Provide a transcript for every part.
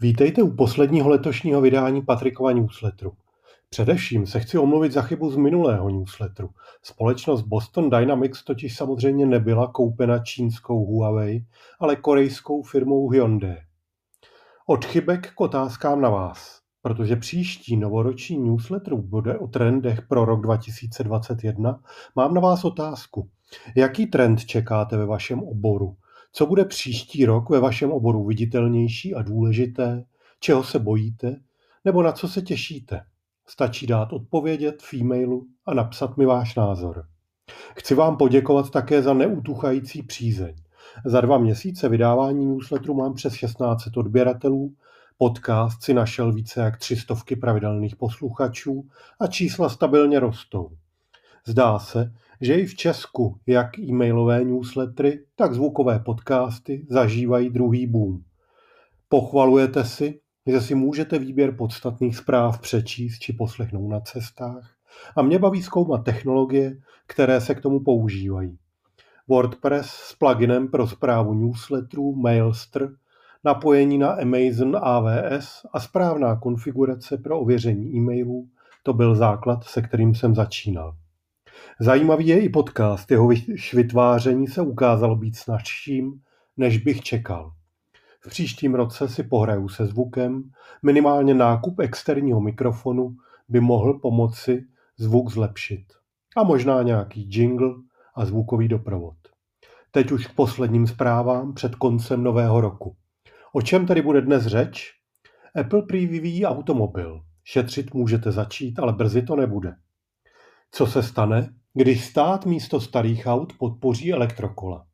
Vítejte u posledního letošního vydání Patrikova newsletteru. Především se chci omluvit za chybu z minulého newsletteru. Společnost Boston Dynamics totiž samozřejmě nebyla koupena čínskou Huawei, ale korejskou firmou Hyundai. Od chybek k otázkám na vás, protože příští novoroční newsletter bude o trendech pro rok 2021, mám na vás otázku. Jaký trend čekáte ve vašem oboru? Co bude příští rok ve vašem oboru viditelnější a důležité? Čeho se bojíte? Nebo na co se těšíte? Stačí dát odpovědět v e-mailu a napsat mi váš názor. Chci vám poděkovat také za neutuchající přízeň. Za dva měsíce vydávání newsletteru mám přes 1600 odběratelů, podcast si našel více jak tři stovky pravidelných posluchačů a čísla stabilně rostou. Zdá se, že i v Česku jak e-mailové newslettery, tak zvukové podcasty zažívají druhý boom. Pochvalujete si, že si můžete výběr podstatných zpráv přečíst či poslechnout na cestách a mě baví zkoumat technologie, které se k tomu používají. WordPress s pluginem pro zprávu newsletterů Mailster, napojení na Amazon AWS a správná konfigurace pro ověření e-mailů, to byl základ, se kterým jsem začínal. Zajímavý je i podcast, jeho vytváření se ukázalo být snazším, než bych čekal. V příštím roce si pohraju se zvukem, minimálně nákup externího mikrofonu by mohl pomoci zvuk zlepšit. A možná nějaký jingle a zvukový doprovod. Teď už k posledním zprávám před koncem nového roku. O čem tedy bude dnes řeč? Apple prý vyvíjí automobil. Šetřit můžete začít, ale brzy to nebude. Co se stane, když stát místo starých aut podpoří elektrokola?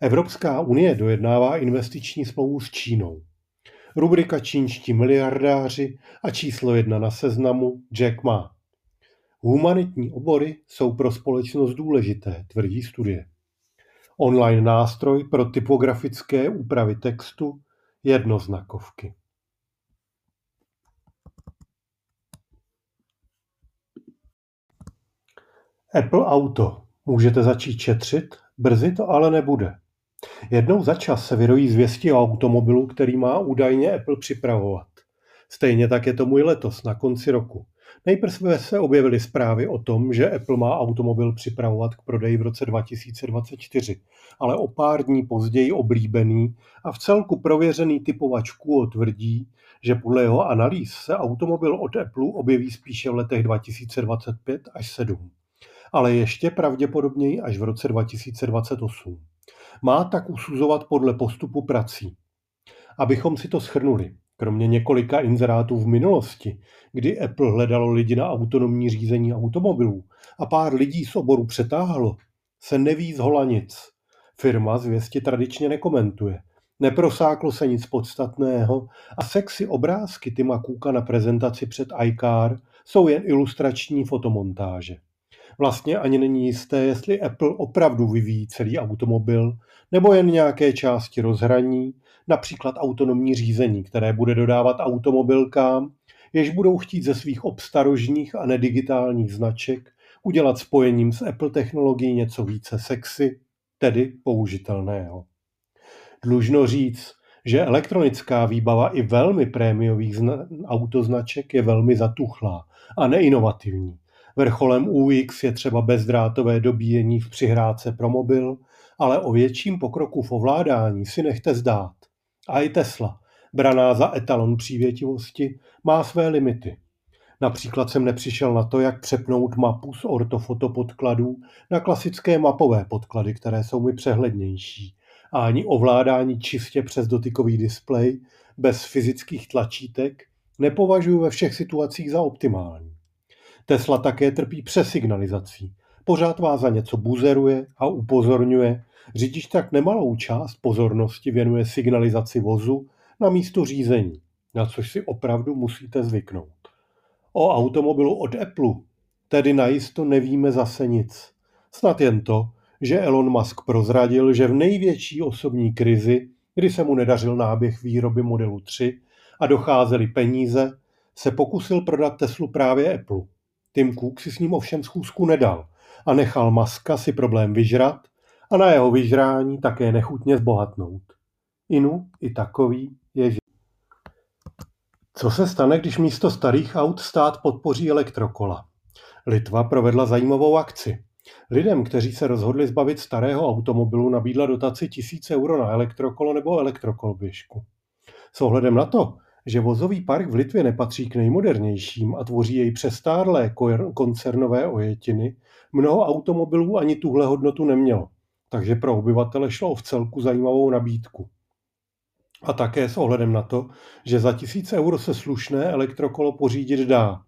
Evropská unie dojednává investiční smlouvu s Čínou. Rubrika Čínští miliardáři a číslo jedna na seznamu Jack Ma. Humanitní obory jsou pro společnost důležité, tvrdí studie. Online nástroj pro typografické úpravy textu jednoznakovky. Apple Auto. Můžete začít šetřit? Brzy to ale nebude. Jednou za čas se vyrojí zvěsti o automobilu, který má údajně Apple připravovat. Stejně tak je tomu i letos, na konci roku. Nejprve se objevily zprávy o tom, že Apple má automobil připravovat k prodeji v roce 2024, ale o pár dní později oblíbený a v celku prověřený typovač Kuo tvrdí, že podle jeho analýz se automobil od Apple objeví spíše v letech 2025 až 7 ale ještě pravděpodobněji až v roce 2028. Má tak usuzovat podle postupu prací. Abychom si to schrnuli, kromě několika inzerátů v minulosti, kdy Apple hledalo lidi na autonomní řízení automobilů a pár lidí z oboru přetáhlo, se neví z hola nic. Firma zvěsti tradičně nekomentuje. Neprosáklo se nic podstatného a sexy obrázky Tima Cooka na prezentaci před iCar jsou jen ilustrační fotomontáže. Vlastně ani není jisté, jestli Apple opravdu vyvíjí celý automobil, nebo jen nějaké části rozhraní, například autonomní řízení, které bude dodávat automobilkám, jež budou chtít ze svých obstarožních a nedigitálních značek udělat spojením s Apple technologií něco více sexy, tedy použitelného. Dlužno říct, že elektronická výbava i velmi prémiových autoznaček je velmi zatuchlá a neinovativní Vrcholem UX je třeba bezdrátové dobíjení v přihrádce pro mobil, ale o větším pokroku v ovládání si nechte zdát. A i Tesla, braná za etalon přívětivosti, má své limity. Například jsem nepřišel na to, jak přepnout mapu z ortofoto podkladů na klasické mapové podklady, které jsou mi přehlednější. A ani ovládání čistě přes dotykový displej, bez fyzických tlačítek, nepovažuji ve všech situacích za optimální. Tesla také trpí přesignalizací. Pořád vás za něco buzeruje a upozorňuje, řidič tak nemalou část pozornosti věnuje signalizaci vozu na místo řízení, na což si opravdu musíte zvyknout. O automobilu od Apple tedy najisto nevíme zase nic. Snad jen to, že Elon Musk prozradil, že v největší osobní krizi, kdy se mu nedařil náběh výroby modelu 3 a docházely peníze, se pokusil prodat Teslu právě Apple. Tim Cook si s ním ovšem schůzku nedal a nechal Maska si problém vyžrat a na jeho vyžrání také nechutně zbohatnout. Inu i takový je život. Co se stane, když místo starých aut stát podpoří elektrokola? Litva provedla zajímavou akci. Lidem, kteří se rozhodli zbavit starého automobilu, nabídla dotaci 1000 euro na elektrokolo nebo elektrokolběžku. S ohledem na to, že vozový park v Litvě nepatří k nejmodernějším a tvoří jej přestárlé koncernové ojetiny, mnoho automobilů ani tuhle hodnotu nemělo, takže pro obyvatele šlo o vcelku zajímavou nabídku. A také s ohledem na to, že za tisíc euro se slušné elektrokolo pořídit dá.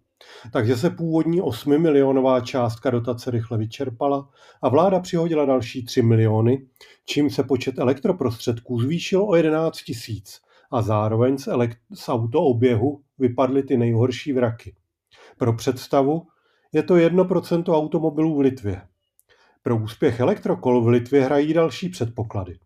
Takže se původní 8 milionová částka dotace rychle vyčerpala a vláda přihodila další 3 miliony, čím se počet elektroprostředků zvýšil o 11 tisíc a zároveň z, elekt- z autooběhu vypadly ty nejhorší vraky. Pro představu, je to 1% automobilů v Litvě. Pro úspěch elektrokol v Litvě hrají další předpoklady.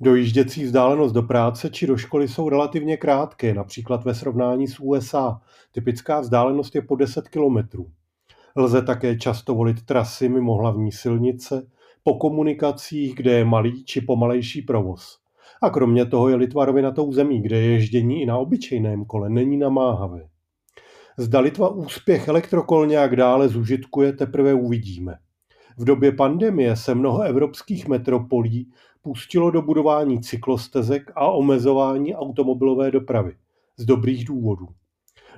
Dojížděcí vzdálenost do práce či do školy jsou relativně krátké, například ve srovnání s USA. Typická vzdálenost je po 10 kilometrů. Lze také často volit trasy mimo hlavní silnice, po komunikacích, kde je malý či pomalejší provoz. A kromě toho je Litva rovinatou zemí, kde ježdění i na obyčejném kole není namáhavé. Zda Litva úspěch elektrokol nějak dále zužitkuje, teprve uvidíme. V době pandemie se mnoho evropských metropolí pustilo do budování cyklostezek a omezování automobilové dopravy. Z dobrých důvodů.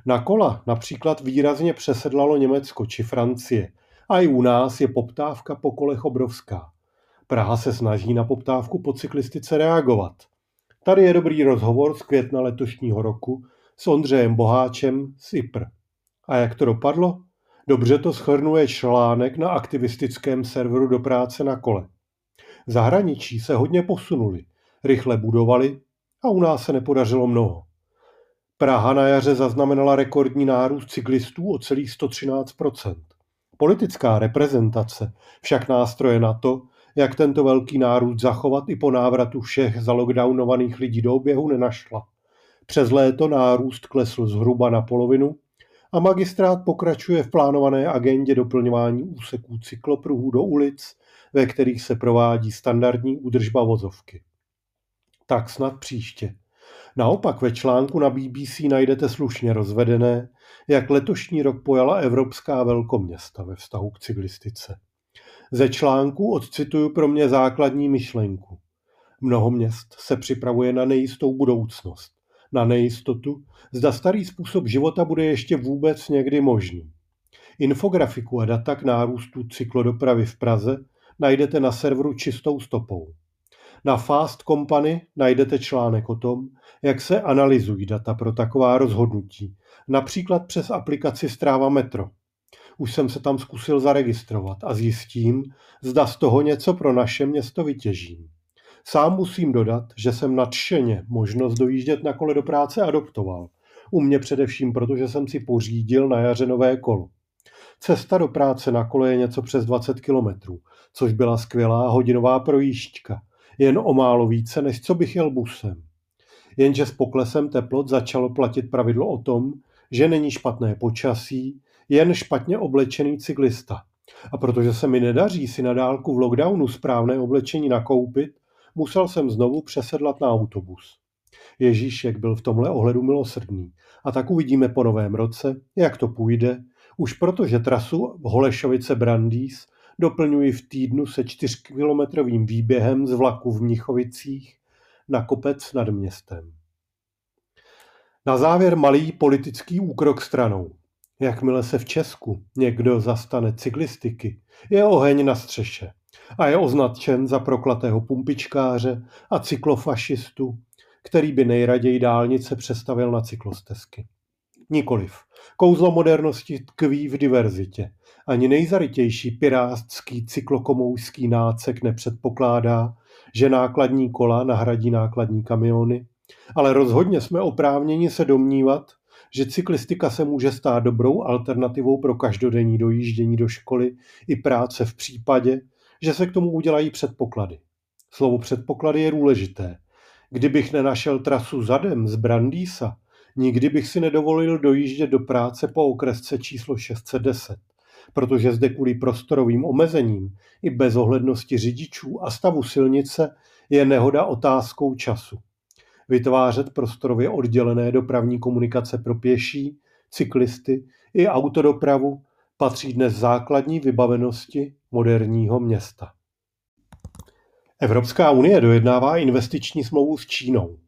Na kola například výrazně přesedlalo Německo či Francie a i u nás je poptávka po kolech obrovská. Praha se snaží na poptávku po cyklistice reagovat. Tady je dobrý rozhovor z května letošního roku s Ondřejem Boháčem z IPR. A jak to dopadlo? Dobře to schrnuje článek na aktivistickém serveru do práce na kole. Zahraničí se hodně posunuli, rychle budovali a u nás se nepodařilo mnoho. Praha na jaře zaznamenala rekordní nárůst cyklistů o celých 113% Politická reprezentace však nástroje na to, jak tento velký nárůst zachovat i po návratu všech zalockdownovaných lidí do oběhu nenašla. Přes léto nárůst klesl zhruba na polovinu a magistrát pokračuje v plánované agendě doplňování úseků cyklopruhů do ulic, ve kterých se provádí standardní údržba vozovky. Tak snad příště. Naopak ve článku na BBC najdete slušně rozvedené, jak letošní rok pojala evropská velkoměsta ve vztahu k cyklistice. Ze článku odcituju pro mě základní myšlenku. Mnoho měst se připravuje na nejistou budoucnost, na nejistotu, zda starý způsob života bude ještě vůbec někdy možný. Infografiku a data k nárůstu cyklodopravy v Praze najdete na serveru Čistou stopou. Na Fast Company najdete článek o tom, jak se analyzují data pro taková rozhodnutí, například přes aplikaci Strava Metro. Už jsem se tam zkusil zaregistrovat a zjistím, zda z toho něco pro naše město vytěžím. Sám musím dodat, že jsem nadšeně možnost dojíždět na kole do práce adoptoval. U mě především, protože jsem si pořídil na jaře nové kolo. Cesta do práce na kole je něco přes 20 kilometrů, což byla skvělá hodinová projížďka. Jen o málo více, než co bych jel busem. Jenže s poklesem teplot začalo platit pravidlo o tom, že není špatné počasí, jen špatně oblečený cyklista. A protože se mi nedaří si na dálku v lockdownu správné oblečení nakoupit, musel jsem znovu přesedlat na autobus. Ježíšek byl v tomhle ohledu milosrdný. A tak uvidíme po novém roce, jak to půjde, už protože trasu Holešovice Brandýs doplňuji v týdnu se čtyřkilometrovým výběhem z vlaku v Mnichovicích na kopec nad městem. Na závěr malý politický úkrok stranou. Jakmile se v Česku někdo zastane cyklistiky, je oheň na střeše a je označen za proklatého pumpičkáře a cyklofašistu, který by nejraději dálnice přestavil na cyklostezky. Nikoliv. Kouzlo modernosti tkví v diverzitě. Ani nejzarytější pirátský cyklokomouský nácek nepředpokládá, že nákladní kola nahradí nákladní kamiony, ale rozhodně jsme oprávněni se domnívat, že cyklistika se může stát dobrou alternativou pro každodenní dojíždění do školy i práce v případě, že se k tomu udělají předpoklady. Slovo předpoklady je důležité. Kdybych nenašel trasu zadem z Brandýsa, nikdy bych si nedovolil dojíždět do práce po okresce číslo 610, protože zde kvůli prostorovým omezením i bez ohlednosti řidičů a stavu silnice je nehoda otázkou času. Vytvářet prostorově oddělené dopravní komunikace pro pěší, cyklisty i autodopravu patří dnes základní vybavenosti moderního města. Evropská unie dojednává investiční smlouvu s Čínou.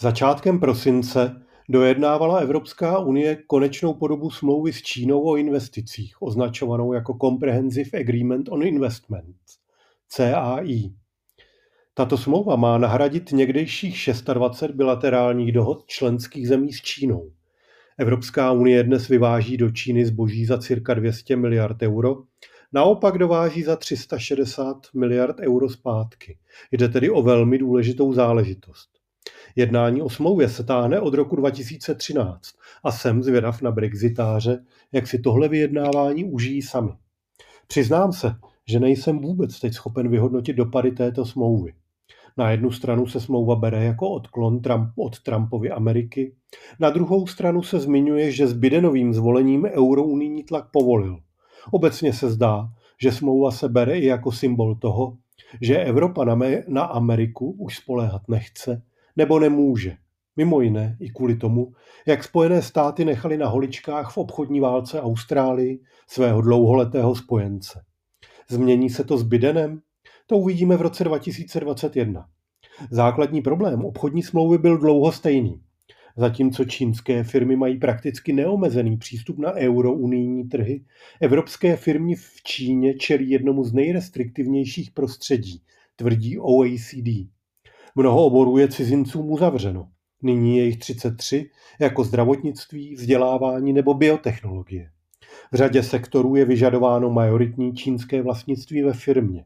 Začátkem prosince dojednávala Evropská unie konečnou podobu smlouvy s Čínou o investicích, označovanou jako Comprehensive Agreement on Investment, CAI. Tato smlouva má nahradit někdejších 26 bilaterálních dohod členských zemí s Čínou. Evropská unie dnes vyváží do Číny zboží za cirka 200 miliard euro, naopak dováží za 360 miliard euro zpátky. Jde tedy o velmi důležitou záležitost. Jednání o smlouvě se táhne od roku 2013 a jsem zvědav na brexitáře, jak si tohle vyjednávání užijí sami. Přiznám se, že nejsem vůbec teď schopen vyhodnotit dopady této smlouvy. Na jednu stranu se smlouva bere jako odklon Trump od Trumpovy Ameriky, na druhou stranu se zmiňuje, že s Bidenovým zvolením eurounijní tlak povolil. Obecně se zdá, že smlouva se bere i jako symbol toho, že Evropa na, Ameriku už spoléhat nechce nebo nemůže. Mimo jiné i kvůli tomu, jak Spojené státy nechali na holičkách v obchodní válce Austrálii svého dlouholetého spojence. Změní se to s Bidenem? To uvidíme v roce 2021. Základní problém obchodní smlouvy byl dlouho stejný. Zatímco čínské firmy mají prakticky neomezený přístup na eurounijní trhy, evropské firmy v Číně čelí jednomu z nejrestriktivnějších prostředí, tvrdí OECD. Mnoho oborů je cizincům uzavřeno. Nyní je jich 33, jako zdravotnictví, vzdělávání nebo biotechnologie. V řadě sektorů je vyžadováno majoritní čínské vlastnictví ve firmě.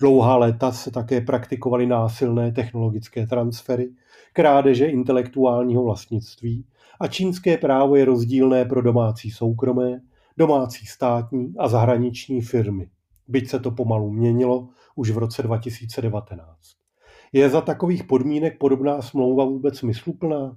Dlouhá léta se také praktikovaly násilné technologické transfery, krádeže intelektuálního vlastnictví a čínské právo je rozdílné pro domácí soukromé, domácí státní a zahraniční firmy. Byť se to pomalu měnilo už v roce 2019. Je za takových podmínek podobná smlouva vůbec smysluplná?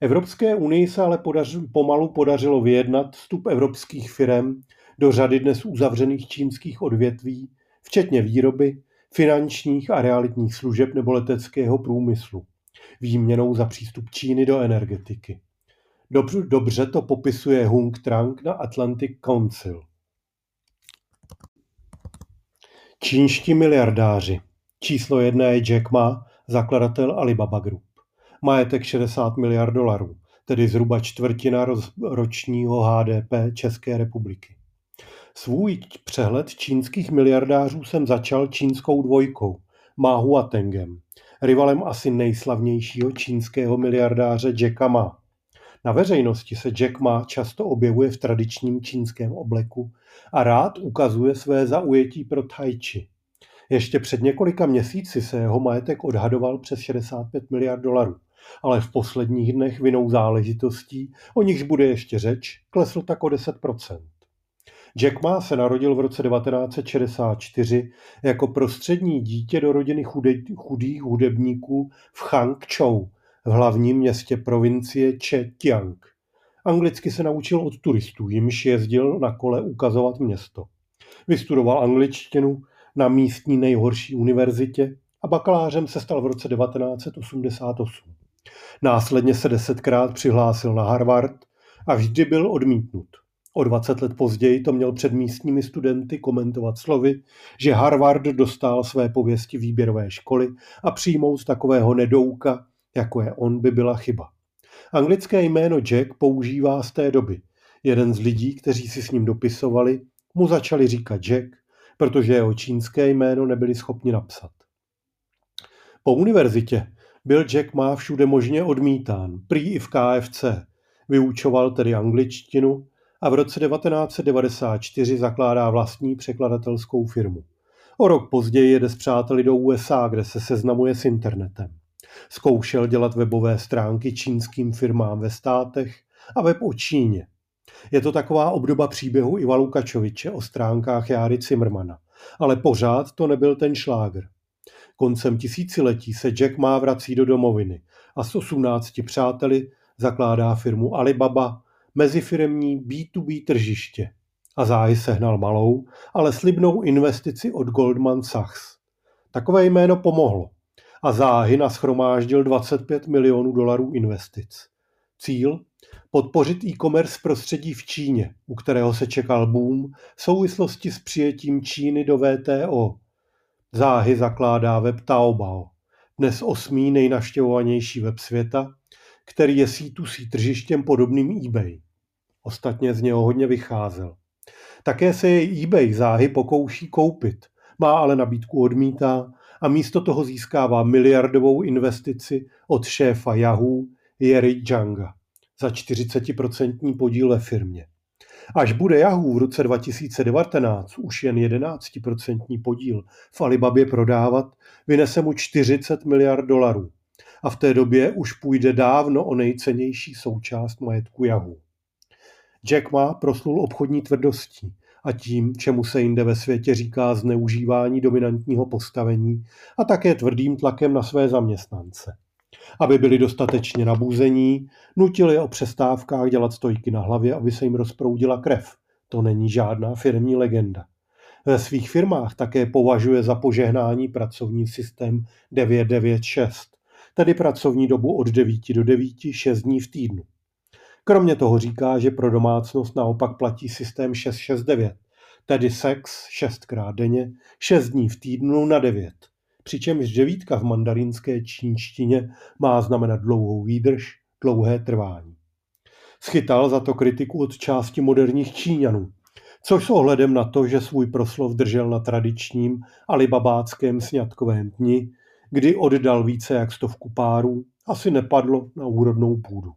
Evropské unii se ale podař, pomalu podařilo vyjednat vstup evropských firm do řady dnes uzavřených čínských odvětví, včetně výroby, finančních a realitních služeb nebo leteckého průmyslu, výměnou za přístup Číny do energetiky. Dobře, dobře to popisuje Hung Trang na Atlantic Council. Čínští miliardáři Číslo jedna je Jack Ma, zakladatel Alibaba Group. Majetek 60 miliard dolarů, tedy zhruba čtvrtina ročního HDP České republiky. Svůj přehled čínských miliardářů jsem začal čínskou dvojkou, Ma Huatengem, rivalem asi nejslavnějšího čínského miliardáře Jacka Ma. Na veřejnosti se Jack Ma často objevuje v tradičním čínském obleku a rád ukazuje své zaujetí pro tai chi. Ještě před několika měsíci se jeho majetek odhadoval přes 65 miliard dolarů, ale v posledních dnech vinou záležitostí, o nichž bude ještě řeč, klesl tak o 10 Jack Ma se narodil v roce 1964 jako prostřední dítě do rodiny chudých hudebníků v Hangzhou, v hlavním městě provincie Zhejiang. Anglicky se naučil od turistů, jimž jezdil na kole ukazovat město. Vystudoval angličtinu na místní nejhorší univerzitě a bakalářem se stal v roce 1988. Následně se desetkrát přihlásil na Harvard a vždy byl odmítnut. O 20 let později to měl před místními studenty komentovat slovy, že Harvard dostal své pověsti výběrové školy a přijmout takového nedouka, jako je on, by byla chyba. Anglické jméno Jack používá z té doby. Jeden z lidí, kteří si s ním dopisovali, mu začali říkat Jack protože jeho čínské jméno nebyli schopni napsat. Po univerzitě byl Jack Ma všude možně odmítán, prý i v KFC. Vyučoval tedy angličtinu a v roce 1994 zakládá vlastní překladatelskou firmu. O rok později jede s přáteli do USA, kde se seznamuje s internetem. Zkoušel dělat webové stránky čínským firmám ve státech a web o Číně. Je to taková obdoba příběhu Iva Lukačoviče o stránkách Járy Cimrmana. Ale pořád to nebyl ten šlágr. Koncem tisíciletí se Jack má vrací do domoviny a s 18 přáteli zakládá firmu Alibaba, mezifiremní B2B tržiště. A záhy sehnal malou, ale slibnou investici od Goldman Sachs. Takové jméno pomohlo. a záhy naschromáždil 25 milionů dolarů investic. Cíl? Podpořit e-commerce prostředí v Číně, u kterého se čekal boom v souvislosti s přijetím Číny do WTO. Záhy zakládá web Taobao, dnes osmý nejnavštěvovanější web světa, který je C2C tržištěm podobným eBay. Ostatně z něho hodně vycházel. Také se jej eBay záhy pokouší koupit, má ale nabídku odmítá a místo toho získává miliardovou investici od šéfa Yahoo Jerry Janga za 40% podíl ve firmě. Až bude Yahoo v roce 2019 už jen 11% podíl v Alibabě prodávat, vynese mu 40 miliard dolarů. A v té době už půjde dávno o nejcennější součást majetku Yahoo. Jack Ma proslul obchodní tvrdostí a tím, čemu se jinde ve světě říká zneužívání dominantního postavení a také tvrdým tlakem na své zaměstnance. Aby byli dostatečně nabuzení, nutili o přestávkách dělat stojky na hlavě, aby se jim rozproudila krev. To není žádná firmní legenda. Ve svých firmách také považuje za požehnání pracovní systém 996, tedy pracovní dobu od 9 do 9, 6 dní v týdnu. Kromě toho říká, že pro domácnost naopak platí systém 669, tedy sex šestkrát denně, 6 dní v týdnu na 9 přičemž devítka v mandarinské čínštině má znamenat dlouhou výdrž, dlouhé trvání. Schytal za to kritiku od části moderních Číňanů, což s ohledem na to, že svůj proslov držel na tradičním alibabáckém sňatkovém dni, kdy oddal více jak stovku párů, asi nepadlo na úrodnou půdu.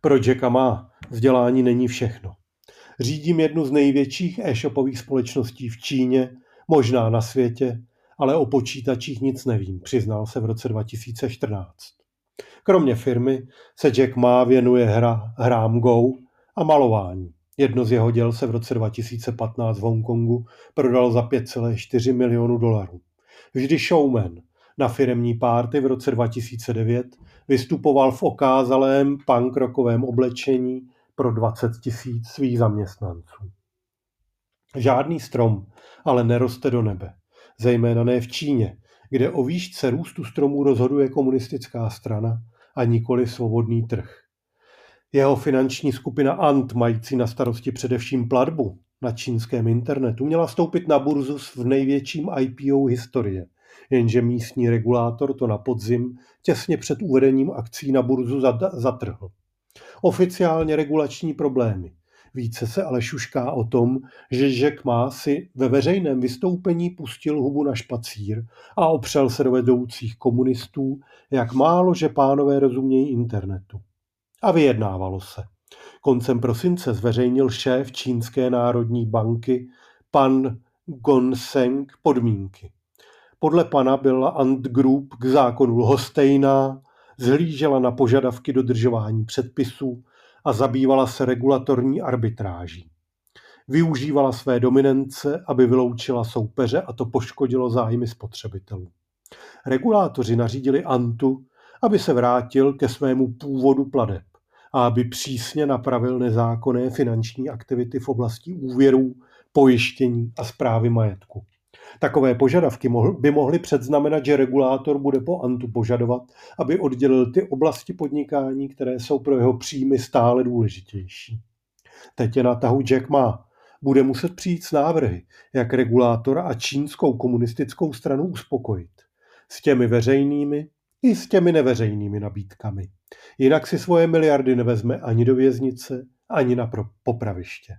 Pro Jacka má vzdělání není všechno. Řídím jednu z největších e-shopových společností v Číně, možná na světě, ale o počítačích nic nevím, přiznal se v roce 2014. Kromě firmy se Jack Ma věnuje hra, hrám Go a malování. Jedno z jeho děl se v roce 2015 v Hongkongu prodalo za 5,4 milionu dolarů. Vždy showman. Na firemní párty v roce 2009 vystupoval v okázalém punk rockovém oblečení pro 20 tisíc svých zaměstnanců. Žádný strom ale neroste do nebe zejména ne v Číně, kde o výšce růstu stromů rozhoduje komunistická strana a nikoli svobodný trh. Jeho finanční skupina Ant, mající na starosti především platbu na čínském internetu, měla vstoupit na burzu v největším IPO historie, jenže místní regulátor to na podzim těsně před uvedením akcí na burzu zatrhl. Oficiálně regulační problémy, více se ale šušká o tom, že Jack Ma si ve veřejném vystoupení pustil hubu na špacír a opřel se do vedoucích komunistů, jak málo, že pánové rozumějí internetu. A vyjednávalo se. Koncem prosince zveřejnil šéf Čínské národní banky pan Gonseng podmínky. Podle pana byla Ant Group k zákonu lhostejná, zhlížela na požadavky dodržování předpisů, a zabývala se regulatorní arbitráží. Využívala své dominance, aby vyloučila soupeře a to poškodilo zájmy spotřebitelů. Regulátoři nařídili Antu, aby se vrátil ke svému původu pladeb a aby přísně napravil nezákonné finanční aktivity v oblasti úvěrů, pojištění a zprávy majetku. Takové požadavky by mohly předznamenat, že regulátor bude po Antu požadovat, aby oddělil ty oblasti podnikání, které jsou pro jeho příjmy stále důležitější. Teď je na tahu Jack Ma. Bude muset přijít s návrhy, jak regulátora a čínskou komunistickou stranu uspokojit. S těmi veřejnými i s těmi neveřejnými nabídkami. Jinak si svoje miliardy nevezme ani do věznice, ani na popraviště.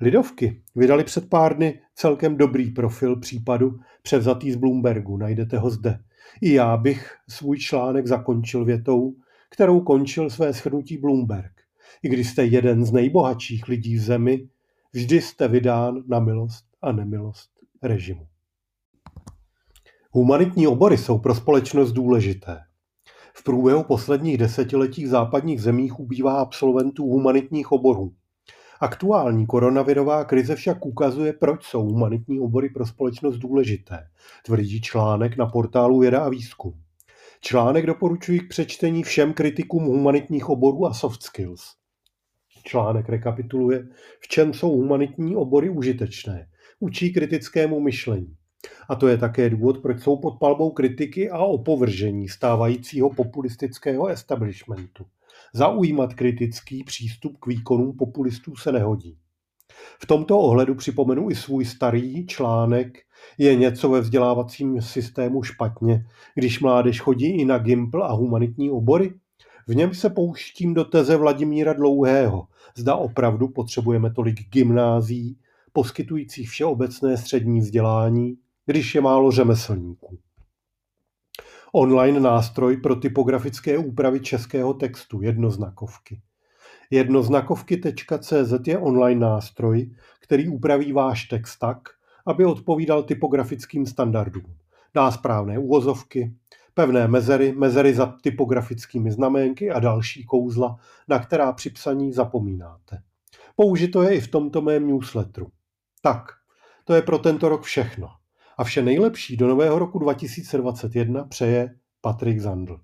Lidovky vydali před pár dny celkem dobrý profil případu převzatý z Bloombergu, najdete ho zde. I já bych svůj článek zakončil větou, kterou končil své shrnutí Bloomberg. I když jste jeden z nejbohatších lidí v zemi, vždy jste vydán na milost a nemilost režimu. Humanitní obory jsou pro společnost důležité. V průběhu posledních desetiletí v západních zemích ubývá absolventů humanitních oborů. Aktuální koronavirová krize však ukazuje, proč jsou humanitní obory pro společnost důležité, tvrdí článek na portálu Věda a výzkum. Článek doporučuji k přečtení všem kritikům humanitních oborů a soft skills. Článek rekapituluje, v čem jsou humanitní obory užitečné. Učí kritickému myšlení. A to je také důvod, proč jsou pod palbou kritiky a opovržení stávajícího populistického establishmentu. Zaujímat kritický přístup k výkonům populistů se nehodí. V tomto ohledu připomenu i svůj starý článek Je něco ve vzdělávacím systému špatně, když mládež chodí i na Gimpl a humanitní obory? V něm se pouštím do teze Vladimíra Dlouhého. Zda opravdu potřebujeme tolik gymnází, poskytujících všeobecné střední vzdělání, když je málo řemeslníků. Online nástroj pro typografické úpravy českého textu jednoznakovky. Jednoznakovky.cz je online nástroj, který upraví váš text tak, aby odpovídal typografickým standardům. Dá správné úvozovky, pevné mezery, mezery za typografickými znaménky a další kouzla, na která při psaní zapomínáte. Použito je i v tomto mém newsletteru. Tak, to je pro tento rok všechno. A vše nejlepší do nového roku 2021 přeje Patrik Zandl.